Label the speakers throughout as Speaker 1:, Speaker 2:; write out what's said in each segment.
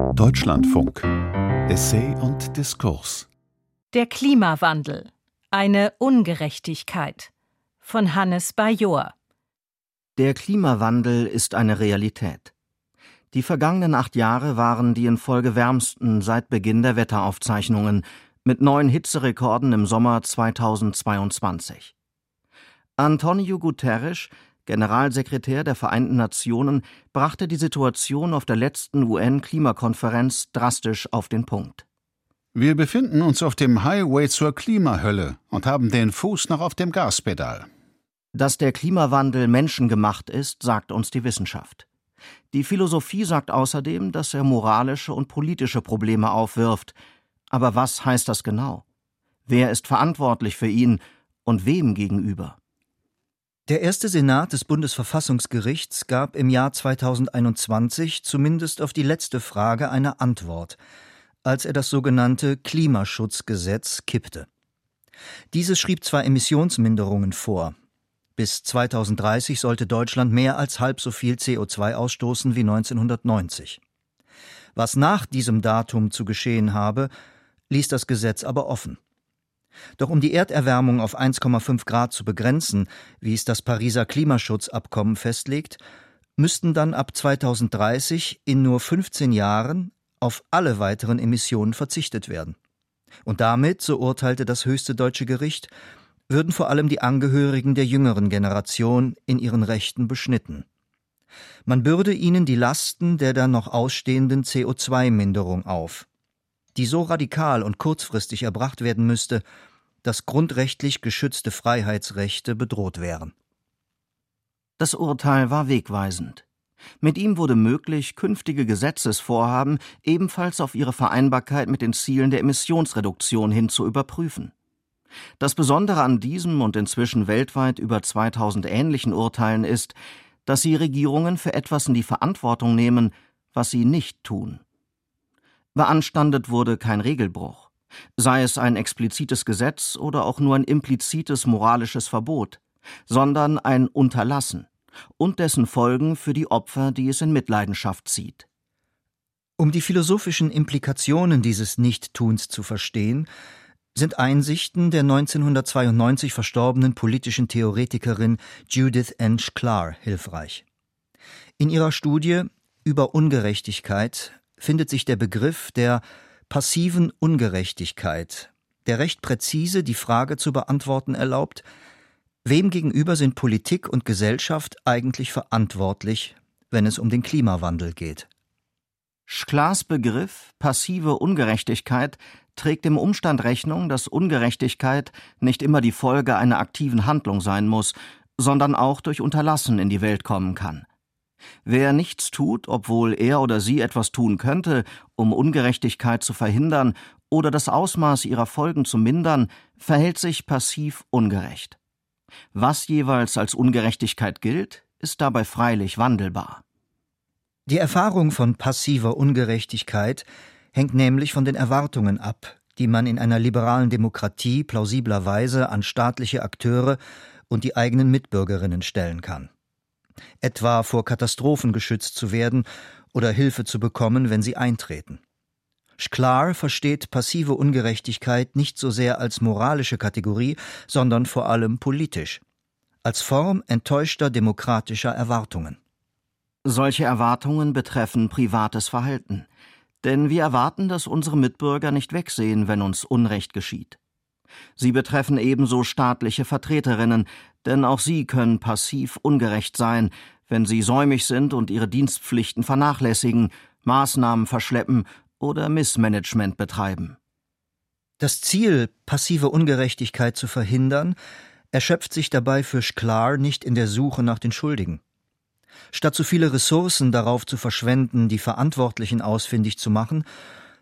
Speaker 1: Deutschlandfunk. Essay und Diskurs.
Speaker 2: Der Klimawandel. Eine Ungerechtigkeit. Von Hannes Bajor.
Speaker 3: Der Klimawandel ist eine Realität. Die vergangenen acht Jahre waren die in Folge wärmsten seit Beginn der Wetteraufzeichnungen, mit neuen Hitzerekorden im Sommer 2022. Antonio Guterres, Generalsekretär der Vereinten Nationen, brachte die Situation auf der letzten UN-Klimakonferenz drastisch auf den Punkt.
Speaker 1: Wir befinden uns auf dem Highway zur Klimahölle und haben den Fuß noch auf dem Gaspedal.
Speaker 3: Dass der Klimawandel menschengemacht ist, sagt uns die Wissenschaft. Die Philosophie sagt außerdem, dass er moralische und politische Probleme aufwirft. Aber was heißt das genau? Wer ist verantwortlich für ihn und wem gegenüber?
Speaker 4: Der erste Senat des Bundesverfassungsgerichts gab im Jahr 2021 zumindest auf die letzte Frage eine Antwort, als er das sogenannte Klimaschutzgesetz kippte. Dieses schrieb zwar Emissionsminderungen vor. Bis 2030 sollte Deutschland mehr als halb so viel CO2 ausstoßen wie 1990. Was nach diesem Datum zu geschehen habe, ließ das Gesetz aber offen. Doch um die Erderwärmung auf 1,5 Grad zu begrenzen, wie es das Pariser Klimaschutzabkommen festlegt, müssten dann ab 2030 in nur 15 Jahren auf alle weiteren Emissionen verzichtet werden. Und damit, so urteilte das höchste deutsche Gericht, würden vor allem die Angehörigen der jüngeren Generation in ihren Rechten beschnitten. Man bürde ihnen die Lasten der dann noch ausstehenden CO2-Minderung auf die so radikal und kurzfristig erbracht werden müsste, dass grundrechtlich geschützte Freiheitsrechte bedroht wären.
Speaker 3: Das Urteil war wegweisend. Mit ihm wurde möglich, künftige Gesetzesvorhaben ebenfalls auf ihre Vereinbarkeit mit den Zielen der Emissionsreduktion hin zu überprüfen. Das Besondere an diesem und inzwischen weltweit über 2000 ähnlichen Urteilen ist, dass sie Regierungen für etwas in die Verantwortung nehmen, was sie nicht tun. Beanstandet wurde kein Regelbruch, sei es ein explizites Gesetz oder auch nur ein implizites moralisches Verbot, sondern ein Unterlassen und dessen Folgen für die Opfer, die es in Mitleidenschaft zieht.
Speaker 4: Um die philosophischen Implikationen dieses Nichttuns zu verstehen, sind Einsichten der 1992 verstorbenen politischen Theoretikerin Judith N. Sklar hilfreich. In ihrer Studie über Ungerechtigkeit findet sich der Begriff der passiven Ungerechtigkeit, der recht präzise die Frage zu beantworten erlaubt, wem gegenüber sind Politik und Gesellschaft eigentlich verantwortlich, wenn es um den Klimawandel geht.
Speaker 3: Schklars Begriff passive Ungerechtigkeit trägt dem Umstand Rechnung, dass Ungerechtigkeit nicht immer die Folge einer aktiven Handlung sein muss, sondern auch durch Unterlassen in die Welt kommen kann. Wer nichts tut, obwohl er oder sie etwas tun könnte, um Ungerechtigkeit zu verhindern oder das Ausmaß ihrer Folgen zu mindern, verhält sich passiv ungerecht. Was jeweils als Ungerechtigkeit gilt, ist dabei freilich wandelbar.
Speaker 4: Die Erfahrung von passiver Ungerechtigkeit hängt nämlich von den Erwartungen ab, die man in einer liberalen Demokratie plausiblerweise an staatliche Akteure und die eigenen Mitbürgerinnen stellen kann etwa vor Katastrophen geschützt zu werden oder Hilfe zu bekommen, wenn sie eintreten. Sklar versteht passive Ungerechtigkeit nicht so sehr als moralische Kategorie, sondern vor allem politisch, als Form enttäuschter demokratischer Erwartungen.
Speaker 3: Solche Erwartungen betreffen privates Verhalten, denn wir erwarten, dass unsere Mitbürger nicht wegsehen, wenn uns Unrecht geschieht. Sie betreffen ebenso staatliche Vertreterinnen, denn auch sie können passiv ungerecht sein, wenn sie säumig sind und ihre Dienstpflichten vernachlässigen, Maßnahmen verschleppen oder Missmanagement betreiben.
Speaker 4: Das Ziel, passive Ungerechtigkeit zu verhindern, erschöpft sich dabei für Sklar nicht in der Suche nach den Schuldigen. Statt zu viele Ressourcen darauf zu verschwenden, die Verantwortlichen ausfindig zu machen,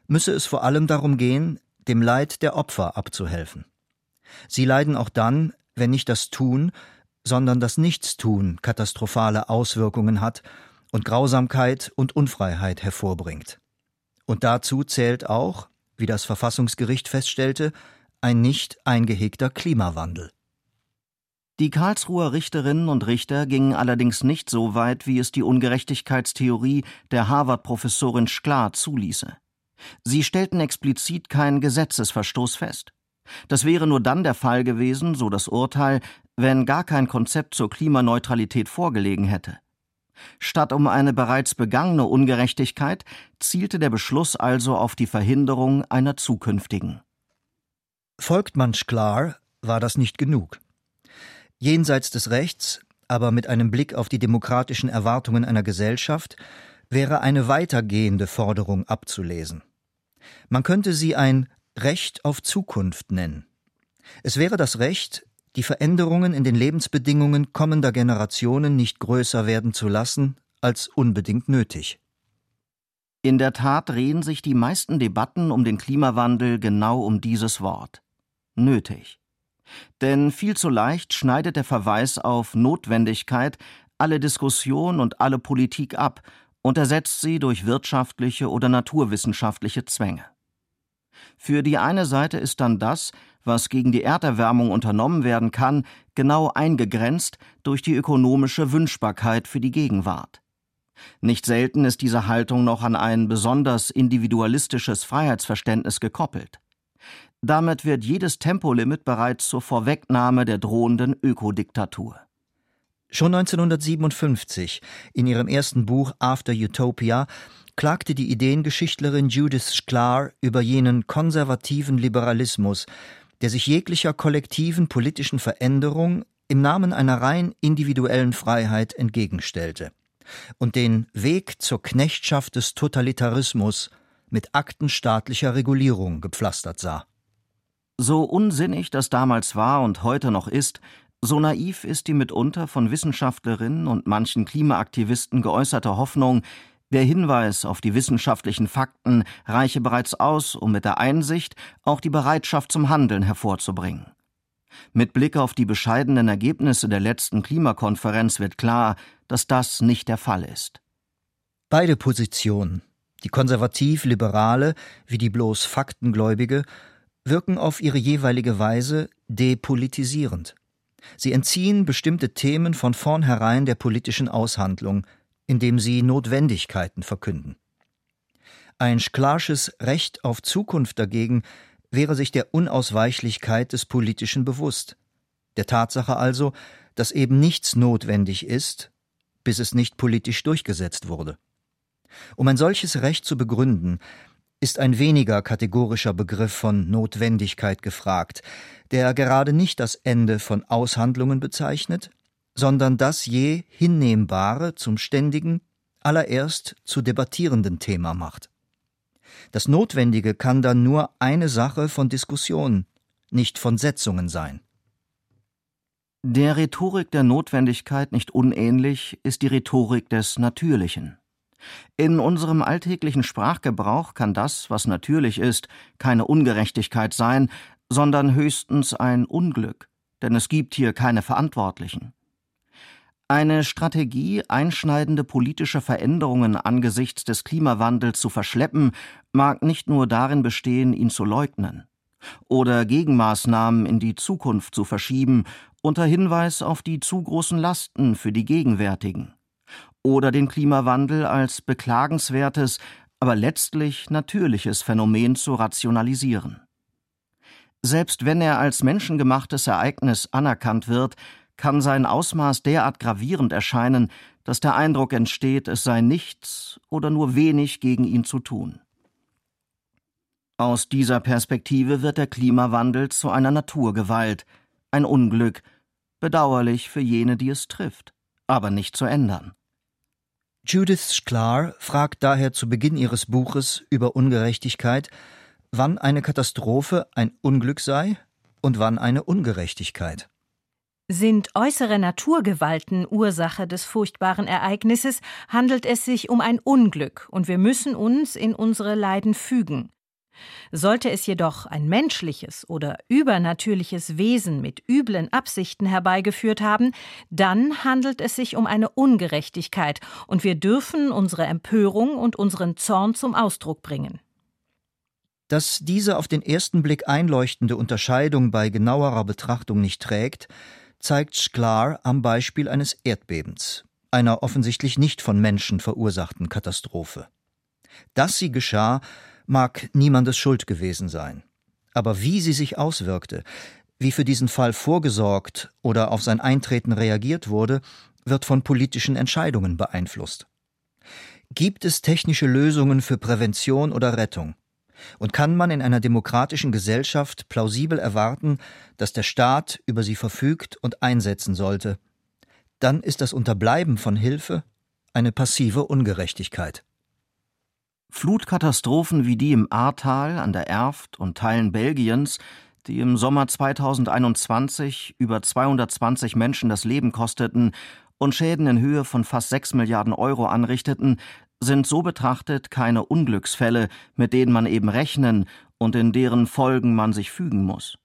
Speaker 4: müsse es vor allem darum gehen, dem Leid der Opfer abzuhelfen. Sie leiden auch dann, wenn nicht das Tun, sondern das Nichtstun katastrophale Auswirkungen hat und Grausamkeit und Unfreiheit hervorbringt. Und dazu zählt auch, wie das Verfassungsgericht feststellte, ein nicht eingehegter Klimawandel.
Speaker 3: Die Karlsruher Richterinnen und Richter gingen allerdings nicht so weit, wie es die Ungerechtigkeitstheorie der Harvard-Professorin Sklar zuließe. Sie stellten explizit keinen Gesetzesverstoß fest. Das wäre nur dann der Fall gewesen, so das Urteil, wenn gar kein Konzept zur Klimaneutralität vorgelegen hätte. Statt um eine bereits begangene Ungerechtigkeit zielte der Beschluss also auf die Verhinderung einer zukünftigen.
Speaker 4: Folgt man Sklar, war das nicht genug. Jenseits des Rechts, aber mit einem Blick auf die demokratischen Erwartungen einer Gesellschaft, wäre eine weitergehende Forderung abzulesen. Man könnte sie ein Recht auf Zukunft nennen. Es wäre das Recht, die Veränderungen in den Lebensbedingungen kommender Generationen nicht größer werden zu lassen als unbedingt nötig.
Speaker 3: In der Tat drehen sich die meisten Debatten um den Klimawandel genau um dieses Wort nötig. Denn viel zu leicht schneidet der Verweis auf Notwendigkeit alle Diskussion und alle Politik ab und ersetzt sie durch wirtschaftliche oder naturwissenschaftliche Zwänge. Für die eine Seite ist dann das, was gegen die Erderwärmung unternommen werden kann, genau eingegrenzt durch die ökonomische Wünschbarkeit für die Gegenwart. Nicht selten ist diese Haltung noch an ein besonders individualistisches Freiheitsverständnis gekoppelt. Damit wird jedes Tempolimit bereits zur Vorwegnahme der drohenden Ökodiktatur.
Speaker 4: Schon 1957, in ihrem ersten Buch After Utopia, klagte die Ideengeschichtlerin Judith Sklar über jenen konservativen Liberalismus, der sich jeglicher kollektiven politischen Veränderung im Namen einer rein individuellen Freiheit entgegenstellte und den Weg zur Knechtschaft des Totalitarismus mit Akten staatlicher Regulierung gepflastert sah.
Speaker 3: So unsinnig das damals war und heute noch ist, so naiv ist die mitunter von Wissenschaftlerinnen und manchen Klimaaktivisten geäußerte Hoffnung, der Hinweis auf die wissenschaftlichen Fakten reiche bereits aus, um mit der Einsicht auch die Bereitschaft zum Handeln hervorzubringen. Mit Blick auf die bescheidenen Ergebnisse der letzten Klimakonferenz wird klar, dass das nicht der Fall ist.
Speaker 4: Beide Positionen, die konservativ-liberale wie die bloß faktengläubige, wirken auf ihre jeweilige Weise depolitisierend. Sie entziehen bestimmte Themen von vornherein der politischen Aushandlung, indem sie Notwendigkeiten verkünden. Ein sklarsches Recht auf Zukunft dagegen wäre sich der Unausweichlichkeit des Politischen bewusst, der Tatsache also, dass eben nichts notwendig ist, bis es nicht politisch durchgesetzt wurde. Um ein solches Recht zu begründen, ist ein weniger kategorischer Begriff von Notwendigkeit gefragt, der gerade nicht das Ende von Aushandlungen bezeichnet, sondern das je Hinnehmbare zum ständigen, allererst zu debattierenden Thema macht. Das Notwendige kann dann nur eine Sache von Diskussion, nicht von Setzungen sein.
Speaker 3: Der Rhetorik der Notwendigkeit nicht unähnlich ist die Rhetorik des Natürlichen. In unserem alltäglichen Sprachgebrauch kann das, was natürlich ist, keine Ungerechtigkeit sein, sondern höchstens ein Unglück, denn es gibt hier keine Verantwortlichen. Eine Strategie, einschneidende politische Veränderungen angesichts des Klimawandels zu verschleppen, mag nicht nur darin bestehen, ihn zu leugnen oder Gegenmaßnahmen in die Zukunft zu verschieben unter Hinweis auf die zu großen Lasten für die gegenwärtigen oder den Klimawandel als beklagenswertes, aber letztlich natürliches Phänomen zu rationalisieren. Selbst wenn er als menschengemachtes Ereignis anerkannt wird, kann sein Ausmaß derart gravierend erscheinen, dass der Eindruck entsteht, es sei nichts oder nur wenig gegen ihn zu tun. Aus dieser Perspektive wird der Klimawandel zu einer Naturgewalt, ein Unglück, bedauerlich für jene, die es trifft, aber nicht zu ändern.
Speaker 4: Judith Sklar fragt daher zu Beginn ihres Buches über Ungerechtigkeit, wann eine Katastrophe ein Unglück sei und wann eine Ungerechtigkeit.
Speaker 2: Sind äußere Naturgewalten Ursache des furchtbaren Ereignisses, handelt es sich um ein Unglück, und wir müssen uns in unsere Leiden fügen. Sollte es jedoch ein menschliches oder übernatürliches Wesen mit üblen Absichten herbeigeführt haben, dann handelt es sich um eine Ungerechtigkeit, und wir dürfen unsere Empörung und unseren Zorn zum Ausdruck bringen.
Speaker 4: Dass diese auf den ersten Blick einleuchtende Unterscheidung bei genauerer Betrachtung nicht trägt, zeigt Sklar am Beispiel eines Erdbebens, einer offensichtlich nicht von Menschen verursachten Katastrophe. Dass sie geschah, mag niemandes Schuld gewesen sein. Aber wie sie sich auswirkte, wie für diesen Fall vorgesorgt oder auf sein Eintreten reagiert wurde, wird von politischen Entscheidungen beeinflusst. Gibt es technische Lösungen für Prävention oder Rettung? Und kann man in einer demokratischen Gesellschaft plausibel erwarten, dass der Staat über sie verfügt und einsetzen sollte? Dann ist das Unterbleiben von Hilfe eine passive Ungerechtigkeit.
Speaker 3: Flutkatastrophen wie die im Ahrtal, an der Erft und Teilen Belgiens, die im Sommer 2021 über 220 Menschen das Leben kosteten und Schäden in Höhe von fast 6 Milliarden Euro anrichteten, sind so betrachtet keine Unglücksfälle, mit denen man eben rechnen und in deren Folgen man sich fügen muss.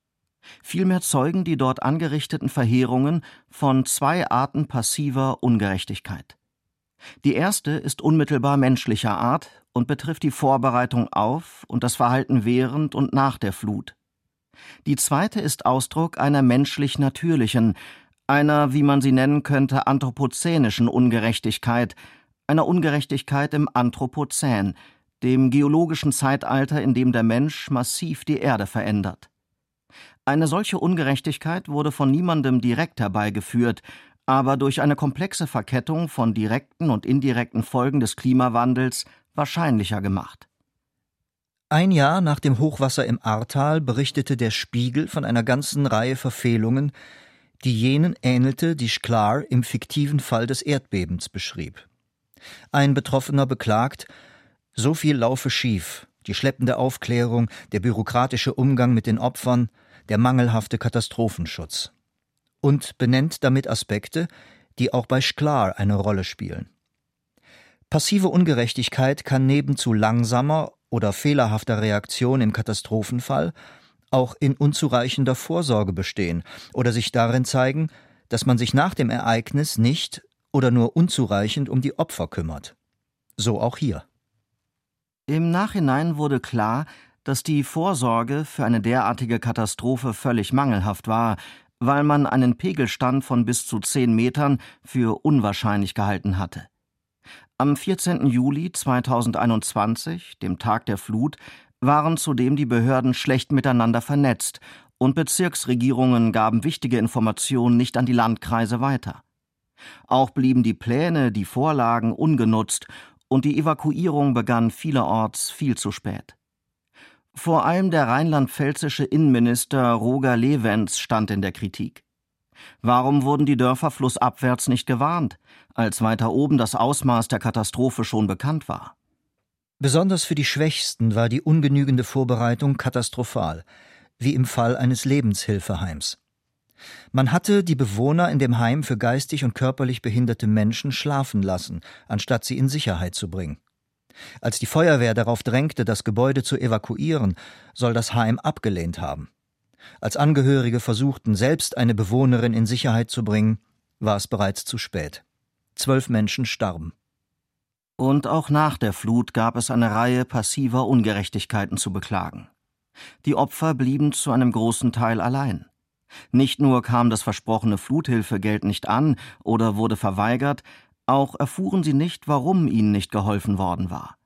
Speaker 3: Vielmehr zeugen die dort angerichteten Verheerungen von zwei Arten passiver Ungerechtigkeit. Die erste ist unmittelbar menschlicher Art und betrifft die Vorbereitung auf und das Verhalten während und nach der Flut. Die zweite ist Ausdruck einer menschlich natürlichen, einer, wie man sie nennen könnte, anthropozänischen Ungerechtigkeit, einer Ungerechtigkeit im Anthropozän, dem geologischen Zeitalter, in dem der Mensch massiv die Erde verändert. Eine solche Ungerechtigkeit wurde von niemandem direkt herbeigeführt, aber durch eine komplexe Verkettung von direkten und indirekten Folgen des Klimawandels wahrscheinlicher gemacht.
Speaker 4: Ein Jahr nach dem Hochwasser im Ahrtal berichtete der Spiegel von einer ganzen Reihe Verfehlungen, die jenen ähnelte, die Sklar im fiktiven Fall des Erdbebens beschrieb. Ein Betroffener beklagt, so viel laufe schief, die schleppende Aufklärung, der bürokratische Umgang mit den Opfern, der mangelhafte Katastrophenschutz. Und benennt damit Aspekte, die auch bei Sklar eine Rolle spielen. Passive Ungerechtigkeit kann neben zu langsamer oder fehlerhafter Reaktion im Katastrophenfall auch in unzureichender Vorsorge bestehen oder sich darin zeigen, dass man sich nach dem Ereignis nicht oder nur unzureichend um die Opfer kümmert. So auch hier.
Speaker 3: Im Nachhinein wurde klar, dass die Vorsorge für eine derartige Katastrophe völlig mangelhaft war, weil man einen Pegelstand von bis zu zehn Metern für unwahrscheinlich gehalten hatte. Am 14. Juli 2021, dem Tag der Flut, waren zudem die Behörden schlecht miteinander vernetzt und Bezirksregierungen gaben wichtige Informationen nicht an die Landkreise weiter. Auch blieben die Pläne, die Vorlagen ungenutzt und die Evakuierung begann vielerorts viel zu spät. Vor allem der rheinland-pfälzische Innenminister Roger Levens stand in der Kritik. Warum wurden die Dörfer flussabwärts nicht gewarnt, als weiter oben das Ausmaß der Katastrophe schon bekannt war?
Speaker 4: Besonders für die Schwächsten war die ungenügende Vorbereitung katastrophal, wie im Fall eines Lebenshilfeheims. Man hatte die Bewohner in dem Heim für geistig und körperlich behinderte Menschen schlafen lassen, anstatt sie in Sicherheit zu bringen. Als die Feuerwehr darauf drängte, das Gebäude zu evakuieren, soll das Heim abgelehnt haben. Als Angehörige versuchten, selbst eine Bewohnerin in Sicherheit zu bringen, war es bereits zu spät. Zwölf Menschen starben.
Speaker 3: Und auch nach der Flut gab es eine Reihe passiver Ungerechtigkeiten zu beklagen. Die Opfer blieben zu einem großen Teil allein. Nicht nur kam das versprochene Fluthilfegeld nicht an oder wurde verweigert, auch erfuhren sie nicht, warum ihnen nicht geholfen worden war.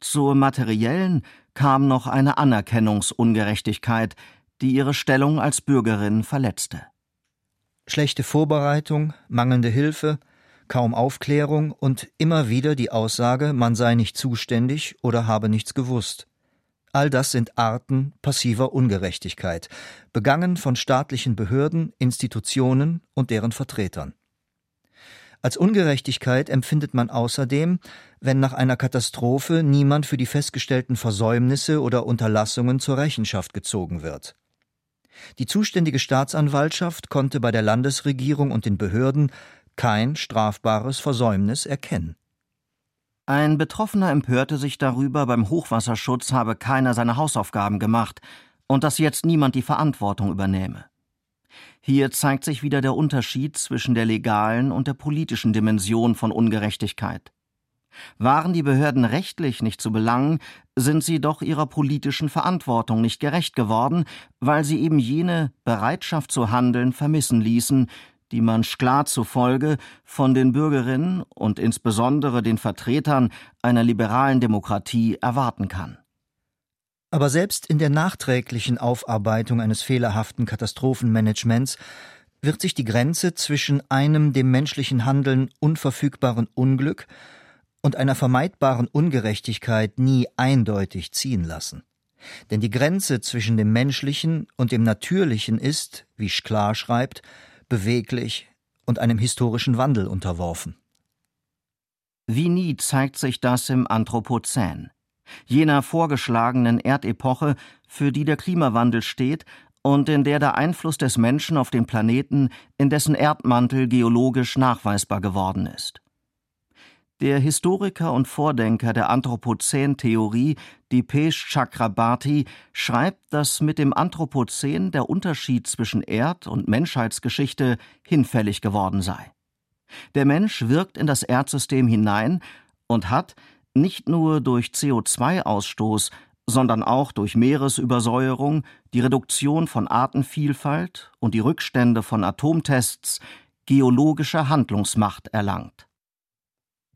Speaker 3: Zur materiellen kam noch eine Anerkennungsungerechtigkeit, die ihre Stellung als Bürgerin verletzte.
Speaker 4: Schlechte Vorbereitung, mangelnde Hilfe, kaum Aufklärung und immer wieder die Aussage, man sei nicht zuständig oder habe nichts gewusst. All das sind Arten passiver Ungerechtigkeit, begangen von staatlichen Behörden, Institutionen und deren Vertretern. Als Ungerechtigkeit empfindet man außerdem, wenn nach einer Katastrophe niemand für die festgestellten Versäumnisse oder Unterlassungen zur Rechenschaft gezogen wird. Die zuständige Staatsanwaltschaft konnte bei der Landesregierung und den Behörden kein strafbares Versäumnis erkennen.
Speaker 3: Ein Betroffener empörte sich darüber, beim Hochwasserschutz habe keiner seine Hausaufgaben gemacht und dass jetzt niemand die Verantwortung übernehme. Hier zeigt sich wieder der Unterschied zwischen der legalen und der politischen Dimension von Ungerechtigkeit. Waren die Behörden rechtlich nicht zu belangen, sind sie doch ihrer politischen Verantwortung nicht gerecht geworden, weil sie eben jene Bereitschaft zu handeln vermissen ließen, die man Sklar zufolge von den Bürgerinnen und insbesondere den Vertretern einer liberalen Demokratie erwarten kann.
Speaker 4: Aber selbst in der nachträglichen Aufarbeitung eines fehlerhaften Katastrophenmanagements wird sich die Grenze zwischen einem dem menschlichen Handeln unverfügbaren Unglück und einer vermeidbaren Ungerechtigkeit nie eindeutig ziehen lassen. Denn die Grenze zwischen dem Menschlichen und dem Natürlichen ist, wie Sklar schreibt, beweglich und einem historischen Wandel unterworfen.
Speaker 3: Wie nie zeigt sich das im Anthropozän, jener vorgeschlagenen Erdepoche, für die der Klimawandel steht und in der der Einfluss des Menschen auf den Planeten in dessen Erdmantel geologisch nachweisbar geworden ist. Der Historiker und Vordenker der Anthropozän-Theorie, Dipesh Chakrabarti, schreibt, dass mit dem Anthropozän der Unterschied zwischen Erd- und Menschheitsgeschichte hinfällig geworden sei. Der Mensch wirkt in das Erdsystem hinein und hat, nicht nur durch CO2-Ausstoß, sondern auch durch Meeresübersäuerung, die Reduktion von Artenvielfalt und die Rückstände von Atomtests geologische Handlungsmacht erlangt.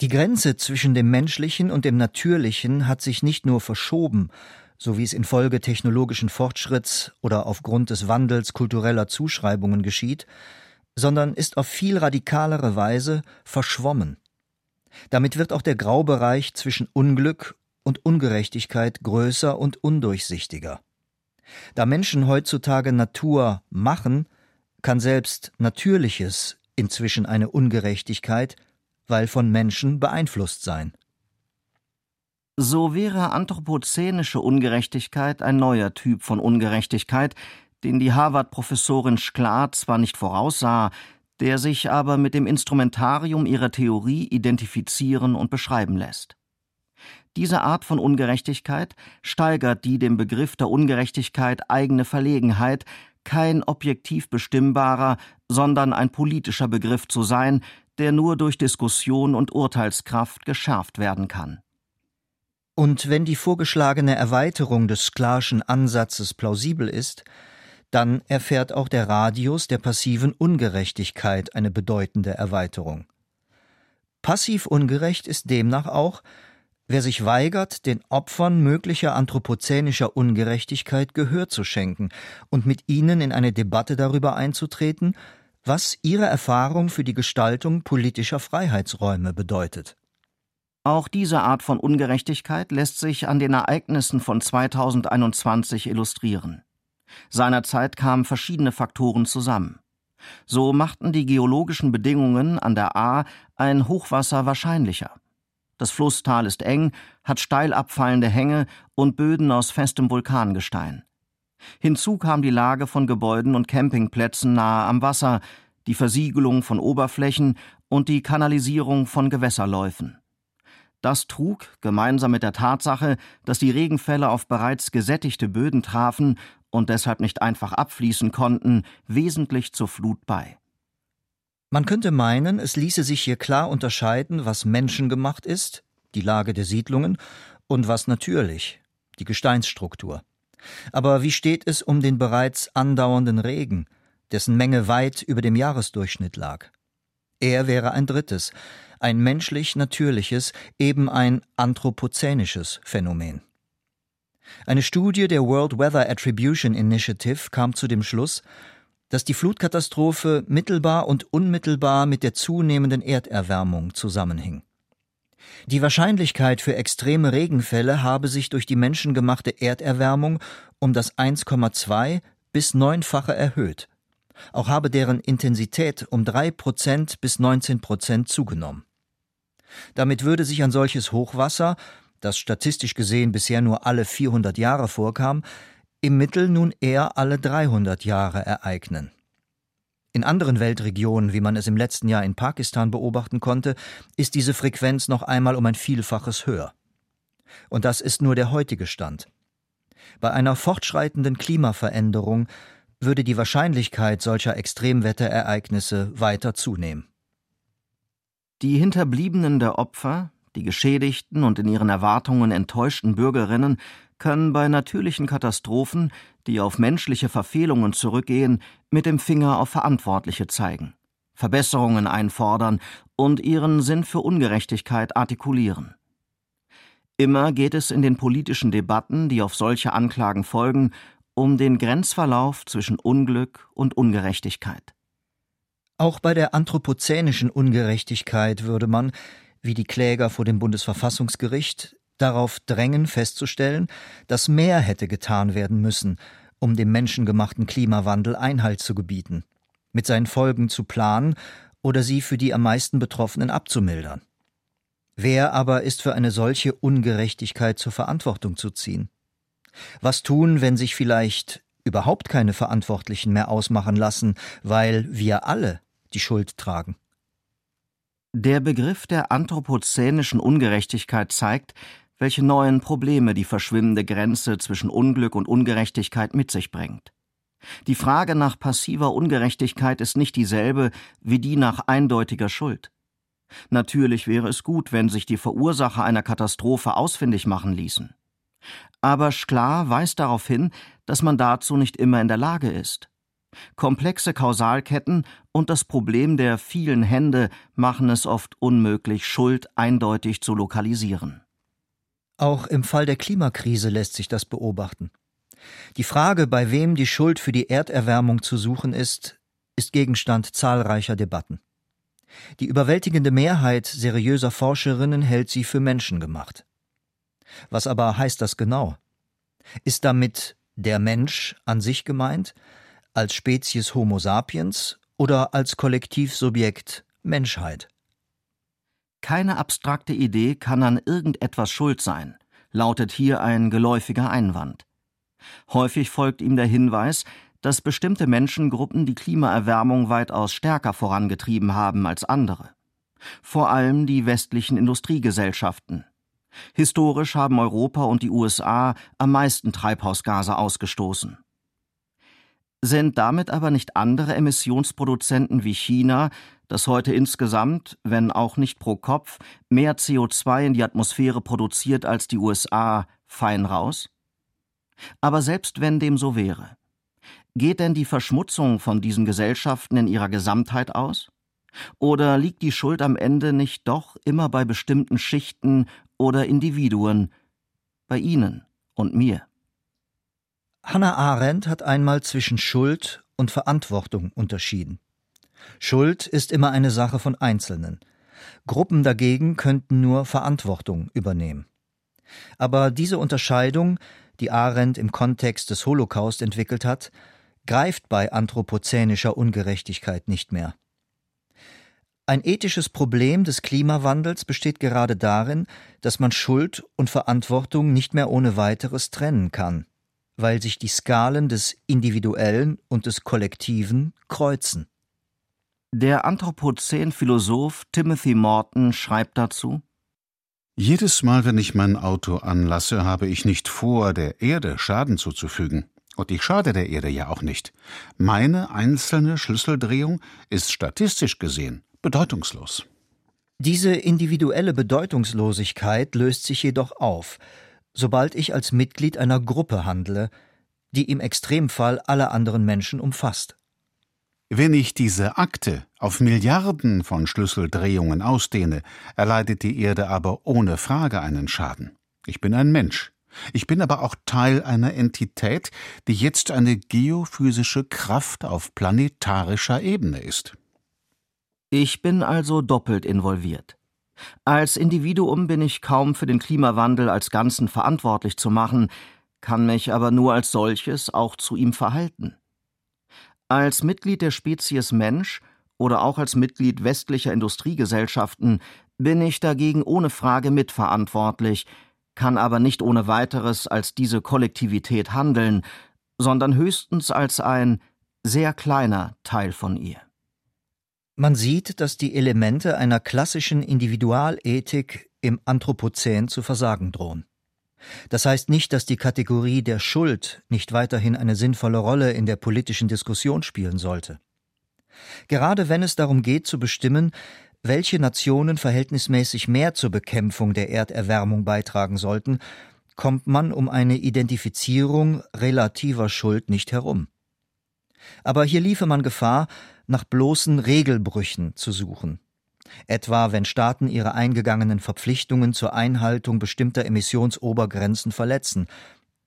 Speaker 4: Die Grenze zwischen dem Menschlichen und dem Natürlichen hat sich nicht nur verschoben, so wie es infolge technologischen Fortschritts oder aufgrund des Wandels kultureller Zuschreibungen geschieht, sondern ist auf viel radikalere Weise verschwommen. Damit wird auch der Graubereich zwischen Unglück und Ungerechtigkeit größer und undurchsichtiger. Da Menschen heutzutage Natur machen, kann selbst Natürliches inzwischen eine Ungerechtigkeit, weil von Menschen beeinflusst sein.
Speaker 3: So wäre anthropozänische Ungerechtigkeit ein neuer Typ von Ungerechtigkeit, den die Harvard-Professorin Sklar zwar nicht voraussah, der sich aber mit dem Instrumentarium ihrer Theorie identifizieren und beschreiben lässt. Diese Art von Ungerechtigkeit steigert die dem Begriff der Ungerechtigkeit eigene Verlegenheit, kein objektiv bestimmbarer, sondern ein politischer Begriff zu sein, der nur durch Diskussion und Urteilskraft geschärft werden kann.
Speaker 4: Und wenn die vorgeschlagene Erweiterung des Sklarschen Ansatzes plausibel ist, dann erfährt auch der Radius der passiven Ungerechtigkeit eine bedeutende Erweiterung. Passiv ungerecht ist demnach auch, wer sich weigert, den Opfern möglicher anthropozänischer Ungerechtigkeit Gehör zu schenken und mit ihnen in eine Debatte darüber einzutreten, was Ihre Erfahrung für die Gestaltung politischer Freiheitsräume bedeutet.
Speaker 3: Auch diese Art von Ungerechtigkeit lässt sich an den Ereignissen von 2021 illustrieren. Seinerzeit kamen verschiedene Faktoren zusammen. So machten die geologischen Bedingungen an der A ein Hochwasser wahrscheinlicher. Das Flusstal ist eng, hat steil abfallende Hänge und Böden aus festem Vulkangestein. Hinzu kam die Lage von Gebäuden und Campingplätzen nahe am Wasser, die Versiegelung von Oberflächen und die Kanalisierung von Gewässerläufen. Das trug, gemeinsam mit der Tatsache, dass die Regenfälle auf bereits gesättigte Böden trafen und deshalb nicht einfach abfließen konnten, wesentlich zur Flut bei.
Speaker 4: Man könnte meinen, es ließe sich hier klar unterscheiden, was menschengemacht ist, die Lage der Siedlungen, und was natürlich, die Gesteinsstruktur. Aber wie steht es um den bereits andauernden Regen, dessen Menge weit über dem Jahresdurchschnitt lag? Er wäre ein drittes, ein menschlich natürliches, eben ein anthropozänisches Phänomen. Eine Studie der World Weather Attribution Initiative kam zu dem Schluss, dass die Flutkatastrophe mittelbar und unmittelbar mit der zunehmenden Erderwärmung zusammenhing. Die Wahrscheinlichkeit für extreme Regenfälle habe sich durch die menschengemachte Erderwärmung um das 1,2 bis neunfache erhöht. Auch habe deren Intensität um drei Prozent bis 19 Prozent zugenommen. Damit würde sich ein solches Hochwasser, das statistisch gesehen bisher nur alle 400 Jahre vorkam, im Mittel nun eher alle 300 Jahre ereignen. In anderen Weltregionen, wie man es im letzten Jahr in Pakistan beobachten konnte, ist diese Frequenz noch einmal um ein Vielfaches höher. Und das ist nur der heutige Stand. Bei einer fortschreitenden Klimaveränderung würde die Wahrscheinlichkeit solcher Extremwetterereignisse weiter zunehmen.
Speaker 3: Die Hinterbliebenen der Opfer, die geschädigten und in ihren Erwartungen enttäuschten Bürgerinnen können bei natürlichen Katastrophen, die auf menschliche Verfehlungen zurückgehen, mit dem Finger auf Verantwortliche zeigen, Verbesserungen einfordern und ihren Sinn für Ungerechtigkeit artikulieren. Immer geht es in den politischen Debatten, die auf solche Anklagen folgen, um den Grenzverlauf zwischen Unglück und Ungerechtigkeit.
Speaker 4: Auch bei der anthropozänischen Ungerechtigkeit würde man, wie die Kläger vor dem Bundesverfassungsgericht, darauf drängen festzustellen, dass mehr hätte getan werden müssen, um dem menschengemachten Klimawandel Einhalt zu gebieten, mit seinen Folgen zu planen oder sie für die am meisten Betroffenen abzumildern. Wer aber ist für eine solche Ungerechtigkeit zur Verantwortung zu ziehen? Was tun, wenn sich vielleicht überhaupt keine Verantwortlichen mehr ausmachen lassen, weil wir alle die Schuld tragen?
Speaker 3: Der Begriff der anthropozänischen Ungerechtigkeit zeigt, welche neuen Probleme die verschwimmende Grenze zwischen Unglück und Ungerechtigkeit mit sich bringt. Die Frage nach passiver Ungerechtigkeit ist nicht dieselbe wie die nach eindeutiger Schuld. Natürlich wäre es gut, wenn sich die Verursacher einer Katastrophe ausfindig machen ließen. Aber Sklar weist darauf hin, dass man dazu nicht immer in der Lage ist. Komplexe Kausalketten und das Problem der vielen Hände machen es oft unmöglich, Schuld eindeutig zu lokalisieren.
Speaker 4: Auch im Fall der Klimakrise lässt sich das beobachten. Die Frage, bei wem die Schuld für die Erderwärmung zu suchen ist, ist Gegenstand zahlreicher Debatten. Die überwältigende Mehrheit seriöser Forscherinnen hält sie für menschengemacht. Was aber heißt das genau? Ist damit der Mensch an sich gemeint, als Spezies Homo sapiens oder als Kollektivsubjekt Menschheit?
Speaker 3: Keine abstrakte Idee kann an irgendetwas schuld sein, lautet hier ein geläufiger Einwand. Häufig folgt ihm der Hinweis, dass bestimmte Menschengruppen die Klimaerwärmung weitaus stärker vorangetrieben haben als andere. Vor allem die westlichen Industriegesellschaften. Historisch haben Europa und die USA am meisten Treibhausgase ausgestoßen. Sind damit aber nicht andere Emissionsproduzenten wie China, das heute insgesamt, wenn auch nicht pro Kopf, mehr CO2 in die Atmosphäre produziert als die USA, fein raus? Aber selbst wenn dem so wäre, geht denn die Verschmutzung von diesen Gesellschaften in ihrer Gesamtheit aus? Oder liegt die Schuld am Ende nicht doch immer bei bestimmten Schichten oder Individuen, bei Ihnen und mir?
Speaker 4: Hannah Arendt hat einmal zwischen Schuld und Verantwortung unterschieden. Schuld ist immer eine Sache von Einzelnen. Gruppen dagegen könnten nur Verantwortung übernehmen. Aber diese Unterscheidung, die Arendt im Kontext des Holocaust entwickelt hat, greift bei anthropozänischer Ungerechtigkeit nicht mehr. Ein ethisches Problem des Klimawandels besteht gerade darin, dass man Schuld und Verantwortung nicht mehr ohne weiteres trennen kann, weil sich die Skalen des Individuellen und des Kollektiven kreuzen.
Speaker 3: Der Anthropozän-Philosoph Timothy Morton schreibt dazu:
Speaker 1: Jedes Mal, wenn ich mein Auto anlasse, habe ich nicht vor, der Erde Schaden zuzufügen. Und ich schade der Erde ja auch nicht. Meine einzelne Schlüsseldrehung ist statistisch gesehen bedeutungslos.
Speaker 4: Diese individuelle Bedeutungslosigkeit löst sich jedoch auf, sobald ich als Mitglied einer Gruppe handle, die im Extremfall alle anderen Menschen umfasst.
Speaker 1: Wenn ich diese Akte auf Milliarden von Schlüsseldrehungen ausdehne, erleidet die Erde aber ohne Frage einen Schaden. Ich bin ein Mensch. Ich bin aber auch Teil einer Entität, die jetzt eine geophysische Kraft auf planetarischer Ebene ist.
Speaker 3: Ich bin also doppelt involviert. Als Individuum bin ich kaum für den Klimawandel als Ganzen verantwortlich zu machen, kann mich aber nur als solches auch zu ihm verhalten. Als Mitglied der Spezies Mensch oder auch als Mitglied westlicher Industriegesellschaften bin ich dagegen ohne Frage mitverantwortlich, kann aber nicht ohne weiteres als diese Kollektivität handeln, sondern höchstens als ein sehr kleiner Teil von ihr.
Speaker 4: Man sieht, dass die Elemente einer klassischen Individualethik im Anthropozän zu versagen drohen. Das heißt nicht, dass die Kategorie der Schuld nicht weiterhin eine sinnvolle Rolle in der politischen Diskussion spielen sollte. Gerade wenn es darum geht zu bestimmen, welche Nationen verhältnismäßig mehr zur Bekämpfung der Erderwärmung beitragen sollten, kommt man um eine Identifizierung relativer Schuld nicht herum. Aber hier liefe man Gefahr, nach bloßen Regelbrüchen zu suchen. Etwa wenn Staaten ihre eingegangenen Verpflichtungen zur Einhaltung bestimmter Emissionsobergrenzen verletzen,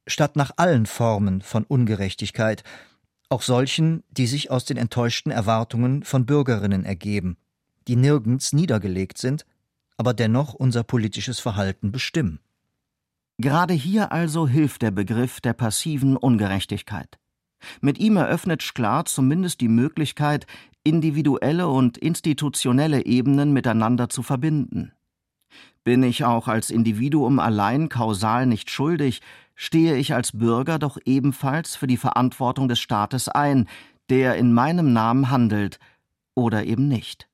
Speaker 4: statt nach allen Formen von Ungerechtigkeit, auch solchen, die sich aus den enttäuschten Erwartungen von Bürgerinnen ergeben, die nirgends niedergelegt sind, aber dennoch unser politisches Verhalten bestimmen.
Speaker 3: Gerade hier also hilft der Begriff der passiven Ungerechtigkeit. Mit ihm eröffnet Sklar zumindest die Möglichkeit, individuelle und institutionelle Ebenen miteinander zu verbinden. Bin ich auch als Individuum allein kausal nicht schuldig, stehe ich als Bürger doch ebenfalls für die Verantwortung des Staates ein, der in meinem Namen handelt oder eben nicht.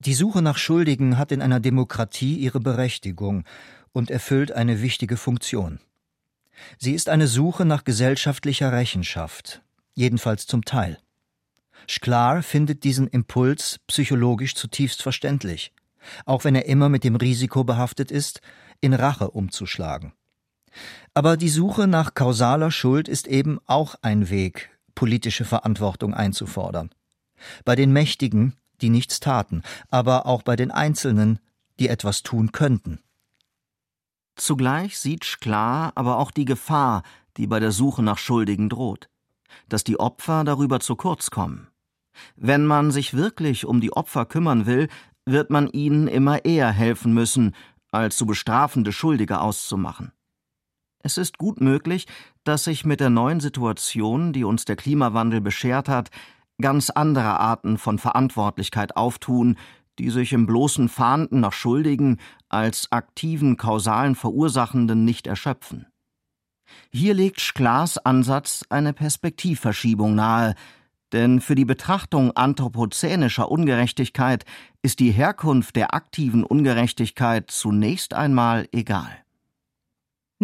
Speaker 4: Die Suche nach Schuldigen hat in einer Demokratie ihre Berechtigung und erfüllt eine wichtige Funktion. Sie ist eine Suche nach gesellschaftlicher Rechenschaft, jedenfalls zum Teil. Sklar findet diesen Impuls psychologisch zutiefst verständlich, auch wenn er immer mit dem Risiko behaftet ist, in Rache umzuschlagen. Aber die Suche nach kausaler Schuld ist eben auch ein Weg, politische Verantwortung einzufordern. Bei den Mächtigen, die nichts taten, aber auch bei den Einzelnen, die etwas tun könnten.
Speaker 3: Zugleich sieht Sklar aber auch die Gefahr, die bei der Suche nach Schuldigen droht, dass die Opfer darüber zu kurz kommen. Wenn man sich wirklich um die Opfer kümmern will, wird man ihnen immer eher helfen müssen, als zu bestrafende Schuldige auszumachen. Es ist gut möglich, dass sich mit der neuen Situation, die uns der Klimawandel beschert hat, ganz andere Arten von Verantwortlichkeit auftun, die sich im bloßen Fahnden nach Schuldigen als aktiven kausalen Verursachenden nicht erschöpfen. Hier legt Schklas Ansatz eine Perspektivverschiebung nahe, denn für die Betrachtung anthropozänischer Ungerechtigkeit ist die Herkunft der aktiven Ungerechtigkeit zunächst einmal egal.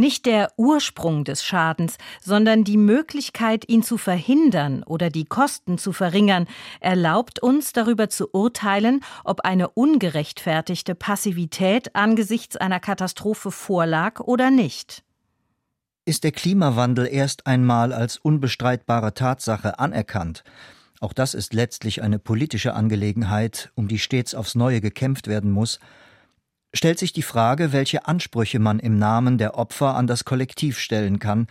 Speaker 2: Nicht der Ursprung des Schadens, sondern die Möglichkeit, ihn zu verhindern oder die Kosten zu verringern, erlaubt uns darüber zu urteilen, ob eine ungerechtfertigte Passivität angesichts einer Katastrophe vorlag oder nicht.
Speaker 4: Ist der Klimawandel erst einmal als unbestreitbare Tatsache anerkannt, auch das ist letztlich eine politische Angelegenheit, um die stets aufs neue gekämpft werden muss, stellt sich die Frage, welche Ansprüche man im Namen der Opfer an das Kollektiv stellen kann,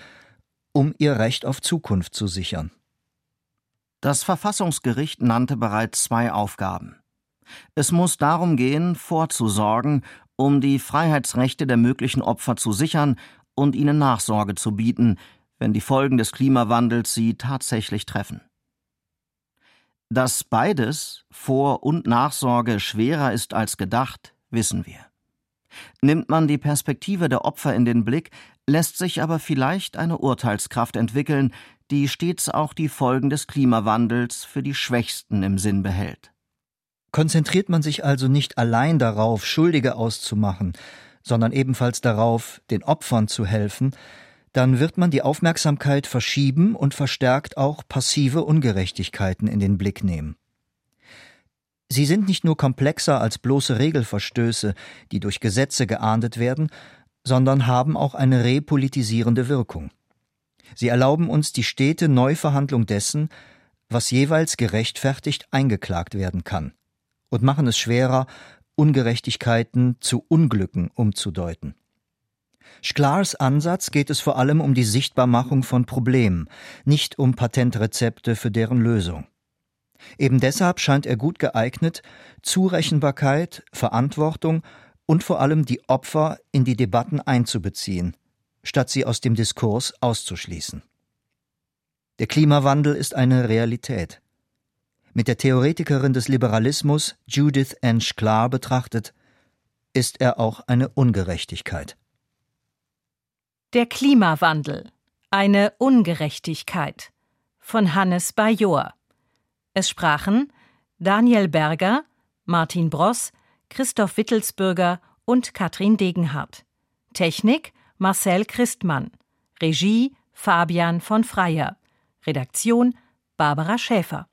Speaker 4: um ihr Recht auf Zukunft zu sichern.
Speaker 3: Das Verfassungsgericht nannte bereits zwei Aufgaben. Es muss darum gehen, vorzusorgen, um die Freiheitsrechte der möglichen Opfer zu sichern und ihnen Nachsorge zu bieten, wenn die Folgen des Klimawandels sie tatsächlich treffen. Dass beides, Vor- und Nachsorge, schwerer ist als gedacht, wissen wir. Nimmt man die Perspektive der Opfer in den Blick, lässt sich aber vielleicht eine Urteilskraft entwickeln, die stets auch die Folgen des Klimawandels für die Schwächsten im Sinn behält.
Speaker 4: Konzentriert man sich also nicht allein darauf, Schuldige auszumachen, sondern ebenfalls darauf, den Opfern zu helfen, dann wird man die Aufmerksamkeit verschieben und verstärkt auch passive Ungerechtigkeiten in den Blick nehmen. Sie sind nicht nur komplexer als bloße Regelverstöße, die durch Gesetze geahndet werden, sondern haben auch eine repolitisierende Wirkung. Sie erlauben uns die stete Neuverhandlung dessen, was jeweils gerechtfertigt eingeklagt werden kann, und machen es schwerer, Ungerechtigkeiten zu Unglücken umzudeuten. Sklars Ansatz geht es vor allem um die Sichtbarmachung von Problemen, nicht um Patentrezepte für deren Lösung. Eben deshalb scheint er gut geeignet, Zurechenbarkeit, Verantwortung und vor allem die Opfer in die Debatten einzubeziehen, statt sie aus dem Diskurs auszuschließen. Der Klimawandel ist eine Realität. Mit der Theoretikerin des Liberalismus Judith N. Sklar betrachtet, ist er auch eine Ungerechtigkeit.
Speaker 2: Der Klimawandel. Eine Ungerechtigkeit von Hannes Bajor es sprachen Daniel Berger, Martin Bross, Christoph Wittelsbürger und Katrin Degenhardt. Technik Marcel Christmann. Regie Fabian von Freyer. Redaktion Barbara Schäfer